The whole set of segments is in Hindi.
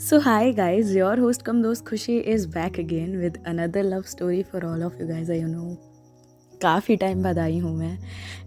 So, hi guys, your host Kam Dost Khushi is back again with another love story for all of you guys. I know काफ़ी टाइम बाद आई हूँ मैं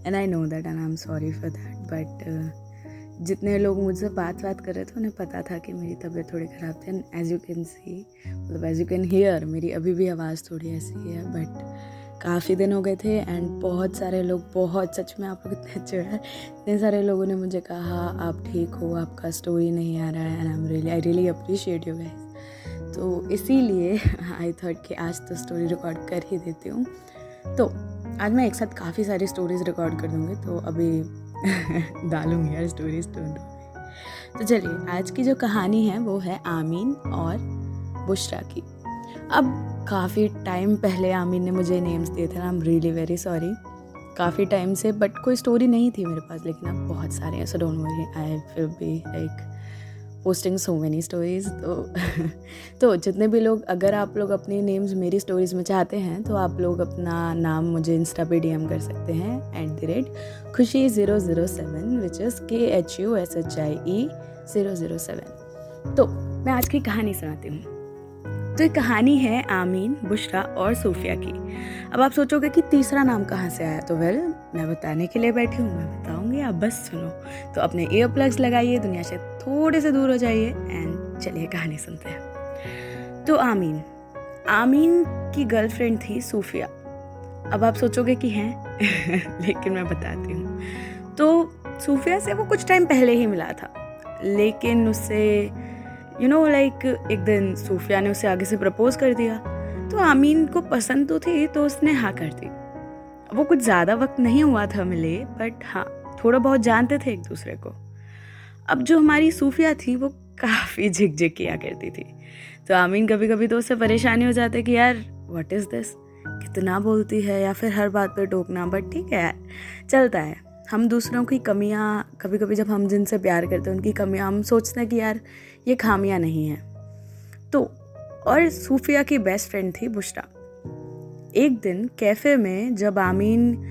and I know that and I am sorry for that but जितने लोग मुझसे बात बात कर रहे थे उन्हें पता था कि मेरी तबीयत थोड़ी ख़राब थी and as you can see मतलब एज यू कैन हियर मेरी अभी भी आवाज़ थोड़ी ऐसी है बट काफ़ी दिन हो गए थे एंड बहुत सारे लोग, बहुत सच में आप लोग इतने अच्छे हैं। इतने सारे लोगों ने मुझे कहा, आप ठीक हो, आपका स्टोरी नहीं आ रहा है and I am really I really appreciate you guys तो इसीलिए आई थॉट कि आज तो स्टोरी रिकॉर्ड कर ही देती हूँ। तो आज मैं एक साथ काफ़ी सारी स्टोरीज़ रिकॉर्ड कर दूँगी तो अभी डालूँगी यार स्टोरीज तो तो चलिए, आज की जो कहानी है वो है आमीन और बुशरा की। अब काफ़ी टाइम पहले आमिर ने मुझे नेम्स दिए थे I am really very sorry काफ़ी टाइम से बट कोई स्टोरी नहीं थी मेरे पास, लेकिन अब बहुत सारे हैं so don't worry I will be like posting so many stories तो तो जितने भी लोग, अगर आप लोग अपनी नेम्स मेरी स्टोरीज में चाहते हैं तो आप लोग अपना नाम मुझे इंस्टा पे डीएम कर सकते हैं at the rate Khushi zero zero seven which is K H U S H I E zero zero seven. तो मैं आज की कहानी सुनाती हूँ। तो ये कहानी है आमीन, बुशरा और सूफिया की। अब आप सोचोगे कि तीसरा नाम कहाँ से आया? तो वेल, मैं बताने के लिए बैठी हूँ, मैं बताऊँगी, आप बस सुनो। तो अपने ईयर प्लग्स लगाइए, दुनिया से थोड़े से दूर हो जाइए एंड चलिए कहानी सुनते हैं। तो आमीन आमीन की गर्लफ्रेंड थी सूफिया। अब आप सोचोगे कि हैं, लेकिन मैं बताती हूँ। तो सूफिया से वो कुछ टाइम पहले ही मिला था, लेकिन उससे यू नो लाइक एक दिन सूफिया ने उसे आगे से प्रपोज कर दिया। तो आमीन को पसंद तो थी तो उसने हाँ कर दी। वो कुछ ज़्यादा वक्त नहीं हुआ था मिले बट हाँ थोड़ा बहुत जानते थे एक दूसरे को। अब जो हमारी सूफिया थी, वो काफ़ी झिकझिक किया करती थी। तो आमीन कभी कभी तो उससे परेशानी हो जाती कि यार व्हाट इज़ दिस कितना बोलती है या फिर हर बात पे टोकना? बट ठीक है यार, चलता है। हम दूसरों की कमियाँ कभी कभी जब हम जिनसे प्यार करते हैं, उनकी कमियाँ, हम सोचते हैं कि यार ये खामियाँ नहीं हैं। तो और सूफिया की बेस्ट फ्रेंड थी बुशरा। एक दिन कैफ़े में जब आमीन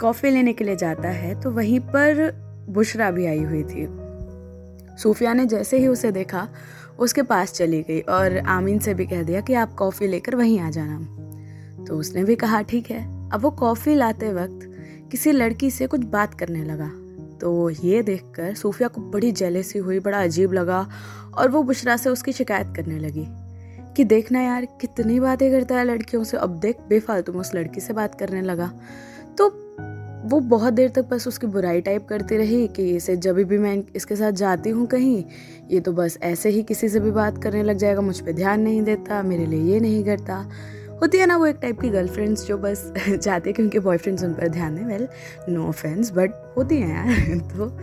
कॉफ़ी लेने के लिए जाता है तो वहीं पर बुशरा भी आई हुई थी। सूफिया ने जैसे ही उसे देखा, उसके पास चली गई और आमीन से भी कह दिया कि आप कॉफ़ी लेकर वहीं आ जाना। तो उसने भी कहा, ठीक है। अब वो कॉफ़ी लाते वक्त किसी लड़की से कुछ बात करने लगा। तो ये देखकर सूफिया को बड़ी जेलेसी हुई, बड़ा अजीब लगा और वो बुशरा से उसकी शिकायत करने लगी कि देखना यार, कितनी बातें करता है लड़कियों से। अब देख, बेफालतू में उस लड़की से बात करने लगा। तो वो बहुत देर तक बस उसकी बुराई टाइप करती रही कि इसे जब भी मैं इसके साथ जाती हूँ कहीं, ये तो बस ऐसे ही किसी से भी बात करने लग जाएगा, मुझ पर ध्यान नहीं देता, मेरे लिए ये नहीं करता। होती है ना वो एक टाइप की गर्लफ्रेंड्स जो बस चाहती है कि उनके बॉयफ्रेंड्स उन पर ध्यान दें। वेल नो ऑफेंस बट होती हैं यार। तो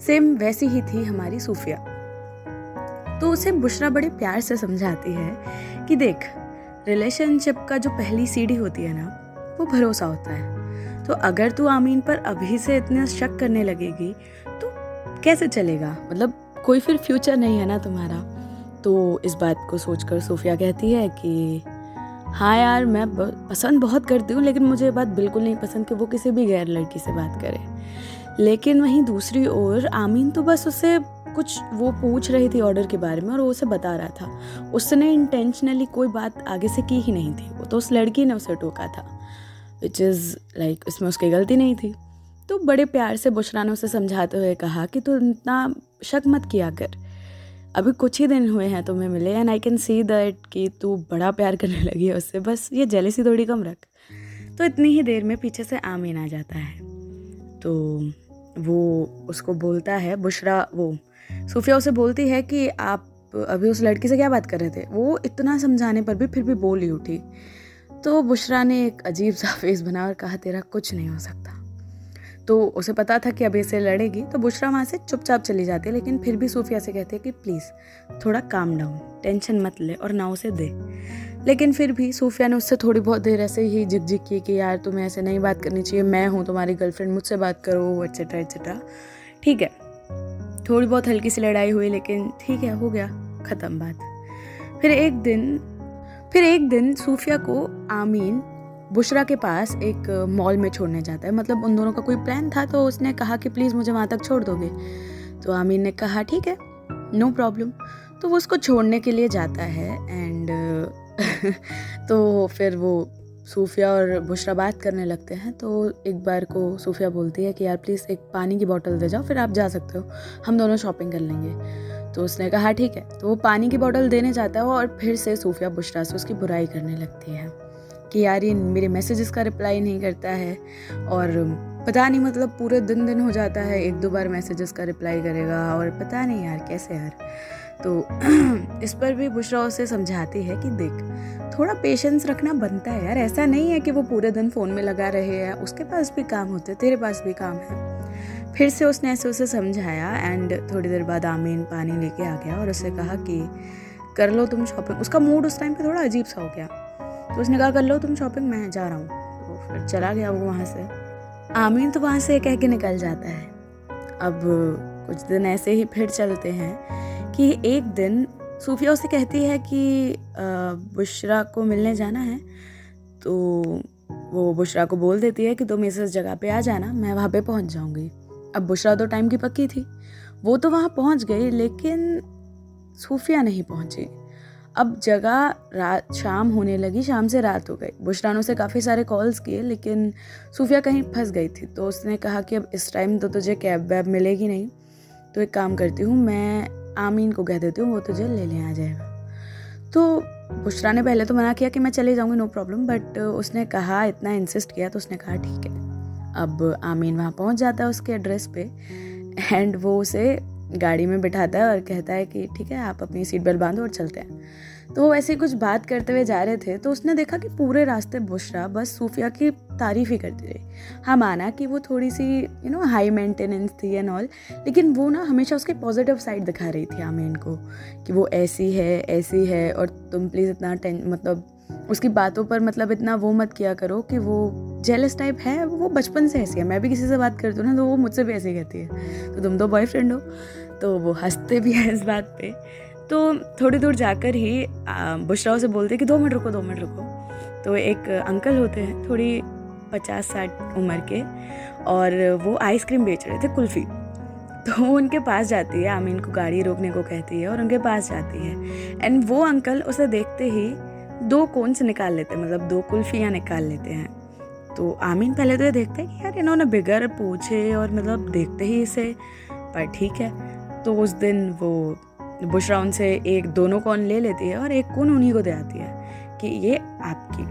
सेम वैसी ही थी हमारी सूफिया। तो उसे बुशरा बड़े प्यार से समझाती है कि देख रिलेशनशिप का जो पहली सीढ़ी होती है ना, वो भरोसा होता है। तो अगर तू आमीन पर अभी से इतना शक करने लगेगी तो कैसे चलेगा? मतलब कोई फिर फ्यूचर नहीं है ना तुम्हारा। तो इस बात को सोचकर सूफिया कहती है कि हाँ यार, मैं पसंद बहुत करती हूँ, लेकिन मुझे ये बात बिल्कुल नहीं पसंद कि वो किसी भी गैर लड़की से बात करे। लेकिन वहीं दूसरी ओर, आमीन तो बस उसे कुछ, वो पूछ रही थी ऑर्डर के बारे में और वो उसे बता रहा था। उसने इंटेंशनली कोई बात आगे से की ही नहीं थी। वो तो उस लड़की ने उसे टोका था विच इज़ लाइक इसमें उसकी गलती नहीं थी। तो बड़े प्यार से बुशरा ने उसे समझाते हुए कहा कि तू तो इतना शक मत किया कर। अभी कुछ ही दिन हुए हैं तुम्हें मिले and I can see that कि तू बड़ा प्यार करने लगी है उससे। बस ये जेलेसी थोड़ी कम रख। तो इतनी ही देर में पीछे से आमीन आ जाता है। तो वो उसको बोलता है, बुशरा, वो सूफिया उसे बोलती है कि आप अभी उस लड़की से क्या बात कर रहे थे? वो इतना समझाने पर भी फिर भी बोल ही उठी। तो बुशरा ने एक अजीब सा फेस बना और कहा, तेरा कुछ नहीं हो सकता। तो उसे पता था कि अब इसे लड़ेगी तो बुशरा वहाँ से चुपचाप चली जाती है, लेकिन फिर भी सूफिया से कहती है कि प्लीज़ थोड़ा काम डाउन टेंशन मत ले और ना उसे दे। लेकिन फिर भी सूफिया ने उससे थोड़ी बहुत देर ऐसे ही झिक झिक की कि यार, तुम्हें ऐसे नहीं बात करनी चाहिए, मैं हूँ तुम्हारी गर्लफ्रेंड मुझसे बात करो एक्सेट्रा एक्सेट्रा ठीक है, थोड़ी बहुत हल्की सी लड़ाई हुई, लेकिन ठीक है, हो गया, ख़त्म बात। फिर एक दिन, फिर एक दिन सूफिया को आमीन बुशरा के पास एक मॉल में छोड़ने जाता है। मतलब उन दोनों का कोई प्लान था तो उसने कहा कि प्लीज़ मुझे वहाँ तक छोड़ दोगे। तो आमीन ने कहा, ठीक है, नो प्रॉब्लम। तो वो उसको छोड़ने के लिए जाता है एंड तो फिर वो सूफिया और बुशरा बात करने लगते हैं। तो एक बार को सूफिया बोलती है कि, यार, प्लीज़ एक पानी की बोतल दे जाओ, फिर आप जा सकते हो। हम दोनों शॉपिंग कर लेंगे। तो उसने कहा, ठीक है। तो वो पानी की बोतल देने जाता है और फिर से सूफिया बुशरा से उसकी बुराई करने लगती है। कि यार ये मेरे मैसेजेस का रिप्लाई नहीं करता है। और पता नहीं मतलब पूरे दिन दिन हो जाता है, एक दो बार मैसेजेस का रिप्लाई करेगा और पता नहीं यार कैसे यार। तो इस पर भी बुशरा उसे समझाती है कि देख, थोड़ा पेशेंस रखना बनता है यार। ऐसा नहीं है कि वो पूरे दिन फ़ोन में लगा रहे हैं, उसके पास भी काम होते हैं, तेरे पास भी काम है। फिर से उसने ऐसे उसे समझाया एंड थोड़ी देर बाद आमीन पानी लेके आ गया और उसे कहा कि, कर लो तुम शॉपिंग उसका मूड उस टाइम पे थोड़ा अजीब सा हो गया। तो उसने कहा, कर लो, तुम शॉपिंग मैं जा रहा हूँ। तो फिर चला गया वो वहाँ से। आमीन तो वहाँ से कह के निकल जाता है। अब कुछ दिन ऐसे ही फिर चलते हैं कि एक दिन सूफिया उसे कहती है कि बुशरा को मिलने जाना है। तो वो बुशरा को बोल देती है कि, तुम इस जगह पे आ जाना, मैं वहाँ पे पहुँच जाऊँगी। अब बुशरा तो टाइम की पक्की थी। वो तो वहाँ पहुँच गई, लेकिन सूफिया नहीं पहुँची। अब जगह रात, शाम होने लगी, शाम से रात हो गई। बुशरानों से काफ़ी सारे कॉल्स किए, लेकिन सूफिया कहीं फंस गई थी तो उसने कहा कि अब इस टाइम तो तुझे कैब वैब मिलेगी नहीं। तो एक काम करती हूँ, मैं आमीन को कह देती हूँ, वो तुझे ले लेने आ जाएगा। तो बुशरा ने पहले तो मना किया कि मैं चले जाऊँगी नो प्रॉब्लम बट उसने कहा, इतना इंसिस्ट किया तो उसने कहा, ठीक है। अब आमीन वहाँ पहुँच जाता है उसके एड्रेस पे एंड वो उसे गाड़ी में बिठाता है और कहता है कि, ठीक है, आप अपनी सीट बेल्ट बांधो और चलते हैं। तो वो ऐसे कुछ बात करते हुए जा रहे थे तो उसने देखा कि पूरे रास्ते बुशरा, बस सूफिया की तारीफ़ ही करती रही। हाँ माना कि वो थोड़ी सी यू नो हाई मेंटेनेंस थी एंड ऑल लेकिन वो ना हमेशा उसके पॉजिटिव साइड दिखा रही थी आमीन को, कि वो ऐसी है ऐसी है और तुम प्लीज़ इतना टें मतलब उसकी बातों पर मतलब इतना वो मत किया करो कि वो जेलस टाइप है, वो बचपन से ऐसी है। मैं भी किसी से बात करती हूँ ना तो वो मुझसे भी ऐसे ही कहती है तो तुम तो बॉयफ्रेंड हो। तो वो हँसते भी हैं इस बात पे। तो थोड़ी दूर जाकर ही बुशरा से बोलते कि, दो मिनट रुको, दो मिनट रुको। तो एक अंकल होते हैं, थोड़ी पचास साठ उम्र के, और वो आइसक्रीम बेच रहे थे, कुल्फ़ी। तो वो उनके पास जाती है, आमीन को गाड़ी रोकने को कहती है, और उनके पास जाती है। एंड वो अंकल उसे देखते ही दो कोन्स निकाल लेते हैं मतलब दो कुल्फियाँ निकाल लेते हैं। तो आमीन पहले तो ये देखते हैं कि यार इन्होंने बिगर पूछे और मतलब देखते ही इसे, पर ठीक है। तो उस दिन वो बुशरा उनसे एक दोनों कौन ले लेती है और एक कौन उन्हीं को दे आती है कि ये आपकी।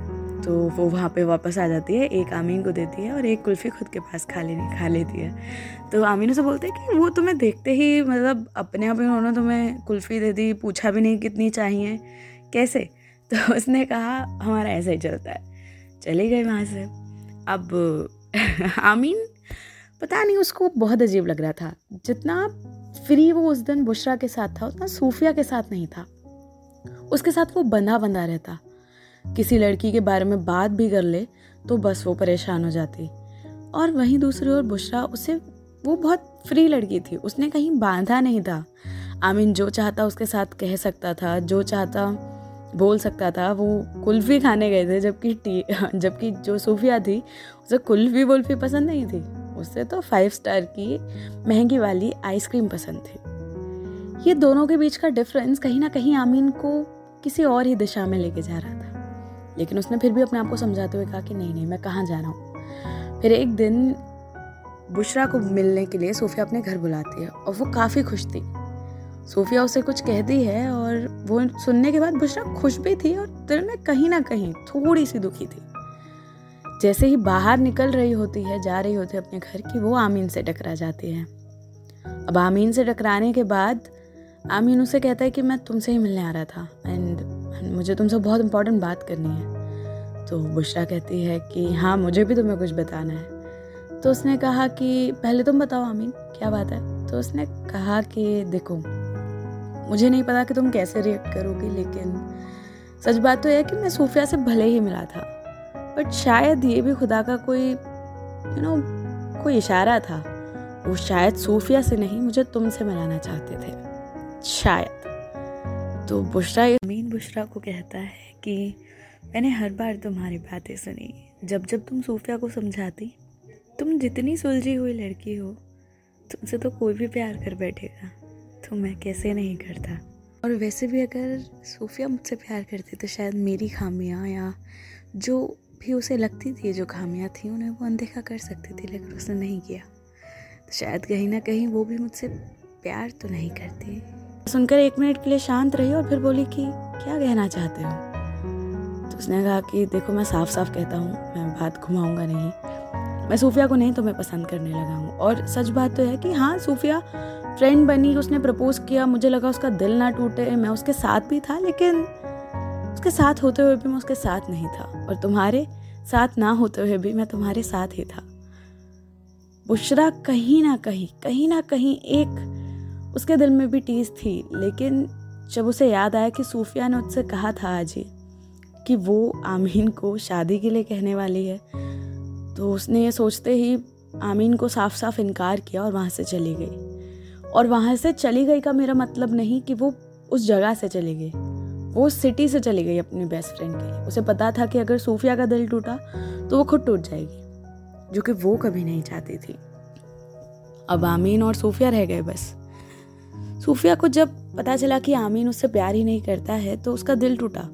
तो वो वहाँ पे वापस आ जाती है, एक आमीन को देती है और एक कुल्फ़ी खुद के पास खा लेनी, खा लेती है। तो आमीन उसे बोलते हैं कि वो तुम्हें देखते ही मतलब अपने आप ही उन्होंने तुम्हें कुल्फ़ी दे दी, पूछा भी नहीं कितनी चाहिए, कैसे? तो उसने कहा, हमारा ऐसा ही चलता है। चले गए वहाँ से। अब, आमीन? पता नहीं, उसको बहुत अजीब लग रहा था। जितना फ्री वो उस दिन बुशरा के साथ था, उतना सूफिया के साथ नहीं था। उसके साथ वो बंधा बंधा रहता। किसी लड़की के बारे में बात भी कर ले तो बस वो परेशान हो जाती। और वहीं दूसरी ओर बुशरा उसे, वो बहुत फ्री लड़की थी। उसने कहीं बांधा नहीं था। आमीन जो चाहता उसके साथ कह सकता था, जो चाहता बोल सकता था, वो कुल्फ़ी खाने गए थे, जबकि टी, जबकि जो सूफिया थी, उसे कुल्फ़ी वुल्फ़ी पसंद नहीं थी। उसे तो फाइव स्टार की महँगी वाली आइसक्रीम पसंद थी। ये दोनों के बीच का डिफरेंस कहीं ना कहीं आमीन को किसी और ही दिशा में लेके जा रहा था। लेकिन उसने फिर भी अपने आप को समझाते हुए कहा कि नहीं नहीं, मैं कहाँ जा रहा हूँ। फिर एक दिन बुशरा को मिलने के लिए सोफिया अपने घर बुलाती है और वो काफ़ी खुश थी। सोफिया उसे कुछ कहती है और वो सुनने के बाद बुशरा खुश भी थी और दिल में कहीं ना कहीं थोड़ी सी दुखी थी। जैसे ही बाहर निकल रही होती है, जा रही होती है अपने घर की, वो आमीन से टकरा जाती है। अब आमीन से टकराने के बाद आमीन उसे कहता है कि मैं तुमसे ही मिलने आ रहा था एंड मुझे तुमसे बहुत इंपॉर्टेंट बात करनी है। तो बुशरा कहती है कि हाँ मुझे भी तुम्हें कुछ बताना है। तो उसने कहा कि पहले तुम बताओ आमीन, क्या बात है? तो उसने कहा कि देखो मुझे नहीं पता कि तुम कैसे रिएक्ट करोगी, लेकिन सच बात तो यह कि मैं सूफिया से भले ही मिला था बट शायद ये भी खुदा का कोई यू नो कोई इशारा था। वो शायद सूफिया से नहीं, मुझे तुमसे मिलाना चाहते थे। शायद। तो बुशरा अमीन बुशरा को कहता है कि मैंने हर बार तुम्हारी बातें सुनी। जब जब तुम सूफिया को समझाती, तुम जितनी सुलझी हुई लड़की हो, तुमसे तो कोई भी प्यार कर बैठेगा। तो मैं कैसे नहीं करता। और वैसे भी अगर सूफिया मुझसे प्यार करती तो शायद मेरी खामियाँ या जो भी उसे लगती थी, जो खामियाँ थी, उन्हें वो अनदेखा कर सकती थी, लेकिन उसने नहीं किया। तो शायद कहीं ना कहीं वो भी मुझसे प्यार तो नहीं करती। सुनकर एक मिनट के लिए शांत रही और फिर बोली कि, क्या कहना चाहते हो? तो उसने कहा कि, देखो, मैं साफ़ साफ़ कहता हूँ, मैं बात घुमाऊँगा नहीं। मैं सूफिया को नहीं तो मैं पसंद करने लगा हूँ। और सच बात तो है कि हाँ सूफिया फ्रेंड बनी, उसने प्रपोज किया, मुझे लगा उसका दिल ना टूटे, मैं उसके साथ भी था, लेकिन उसके साथ होते हुए भी मैं उसके साथ नहीं था। और तुम्हारे साथ ना होते हुए भी मैं तुम्हारे साथ ही था। बुशरा कहीं ना कहीं कहीं ना कहीं एक उसके दिल में भी टीस थी, लेकिन जब उसे याद आया कि सूफिया ने उससे कहा था आज ही कि वो आमीन को शादी के लिए कहने वाली है तो उसने ये सोचते ही आमीन को साफ़ साफ़ इनकार किया और वहाँ से चली गई। और वहाँ से चली गई का मेरा मतलब नहीं कि वो उस जगह से चली गई। वो उस सिटी से चली गई अपनी बेस्ट फ्रेंड के लिए। उसे पता था कि अगर सूफिया का दिल टूटा तो वो खुद टूट जाएगी, जो कि वो कभी नहीं चाहती थी। अब आमीन और सूफिया रह गए बस। सूफिया को जब पता चला कि आमीन उससे प्यार ही नहीं करता है तो उसका दिल टूटा।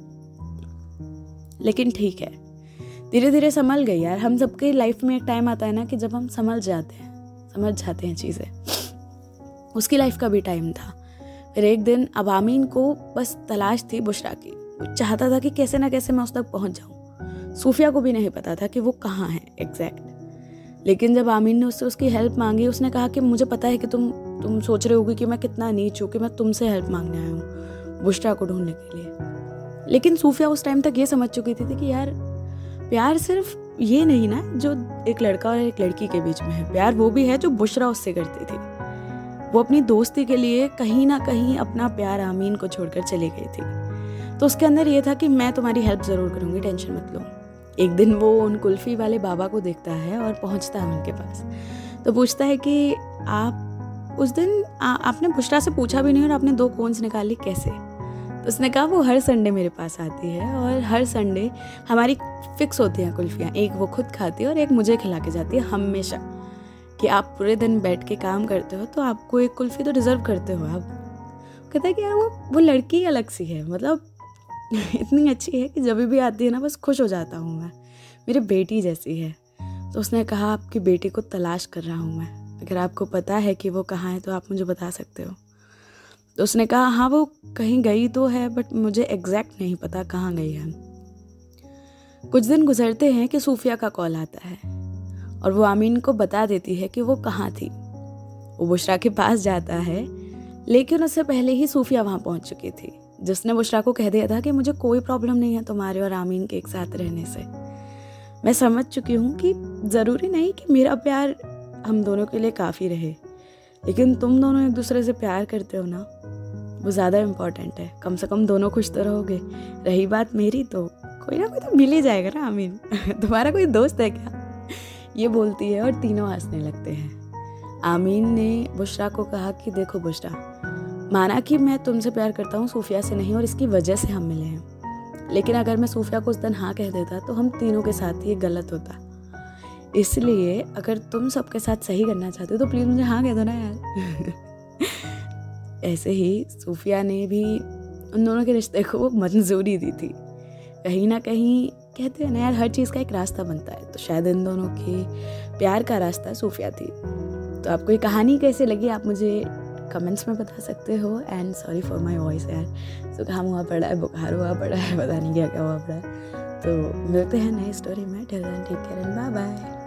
लेकिन ठीक है। धीरे धीरे संभल गई यार। हम सबके लाइफ में एक टाइम आता है ना कि जब हम समझ जाते हैं समझ जाते हैं चीज़ें। उसकी लाइफ का भी टाइम था। फिर एक दिन अबामीन को बस तलाश थी बुशरा की। वो चाहता था कि कैसे ना कैसे मैं उस तक पहुँच जाऊँ। सूफिया को भी नहीं पता था कि वो कहाँ है एग्जैक्ट लेकिन जब आमीन ने उससे उसकी हेल्प मांगी उसने कहा कि मुझे पता है कि तुम तुम सोच रहे होगी कि मैं कितना नीच हूँ कि मैं तुमसे हेल्प मांगने आया हूँ बुशरा को ढूँढने के लिए। लेकिन सूफिया उस टाइम तक ये समझ चुकी थी, थी कि यार प्यार सिर्फ़ ये नहीं ना जो एक लड़का और एक लड़की के बीच में है। प्यार वो भी है जो बुशरा उससे करती थी। वो अपनी दोस्ती के लिए कहीं ना कहीं अपना प्यार आमीन को छोड़कर चली गई थी। तो उसके अंदर ये था कि मैं तुम्हारी हेल्प ज़रूर करूँगी टेंशन मत लो। एक दिन वो उन कुल्फ़ी वाले बाबा को देखता है और पहुँचता है उनके पास। तो पूछता है कि आप उस दिन आ, आपने बुशरा से पूछा भी नहीं और आपने दो कोन्स निकाली कैसे? तो उसने कहा, वो हर संडे मेरे पास आती है और हर संडे हमारी फिक्स होती हैं कुल्फियाँ। एक वो खुद खाती है और एक मुझे खिला के जाती है हमेशा। कि आप पूरे दिन बैठ के काम करते हो तो आपको एक कुल्फ़ी तो डिज़र्व करते हो आप। कहता है कि यार, वो वो लड़की अलग सी है। मतलब इतनी अच्छी है कि जब भी आती है ना, बस खुश हो जाता हूँ मैं। मेरी बेटी जैसी है। तो उसने कहा, आपकी बेटी को तलाश कर रहा हूँ मैं। अगर आपको पता है कि वो कहाँ है तो आप मुझे बता सकते हो। तो उसने कहा हाँ वो कहीं गई तो है बट मुझे एग्जैक्ट नहीं पता कहाँ गई है। कुछ दिन गुजरते हैं कि सूफिया का कॉल आता है और वो आमीन को बता देती है कि वो कहाँ थी। वो बुशरा के पास जाता है, लेकिन उससे पहले ही सूफिया वहाँ पहुँच चुकी थी, जिसने बुशरा को कह दिया था कि मुझे कोई प्रॉब्लम नहीं है तुम्हारे और आमीन के एक साथ रहने से। मैं समझ चुकी हूँ कि ज़रूरी नहीं कि मेरा प्यार हम दोनों के लिए काफ़ी रहे, लेकिन तुम दोनों एक दूसरे से प्यार करते हो ना। वो ज़्यादा इम्पोर्टेंट है। कम से कम दोनों खुश तो रहोगे। रही बात मेरी तो कोई ना कोई तो मिल ही जाएगा ना आमीन तुम्हारा कोई दोस्त है क्या? ये बोलती है और तीनों हंसने लगते हैं। आमीन ने बुशरा को कहा कि देखो बुशरा, माना कि मैं तुमसे प्यार करता हूँ, सूफिया से नहीं, और इसकी वजह से हम मिले हैं। लेकिन अगर मैं सूफिया को उस दिन हाँ कह देता तो हम तीनों के साथ ये गलत होता। इसलिए अगर तुम सबके साथ सही करना चाहते हो तो प्लीज़ मुझे हाँ कह दो ना यार। ऐसे ही सूफिया ने भी उन दोनों के रिश्ते को मंजूरी दी थी। कहीं ना कहीं कहते हैं ना यार, हर चीज़ का एक रास्ता बनता है। तो शायद इन दोनों के प्यार का रास्ता सूफिया थी। तो आपको ये कहानी कैसे लगी, आप मुझे कमेंट्स में बता सकते हो। And sorry for my voice यार। तो काम हुआ पड़ा है, बुखार हुआ पड़ा है, पता नहीं क्या क्या हुआ पड़ा है। तो मिलते हैं नई स्टोरी में। Take care and bye bye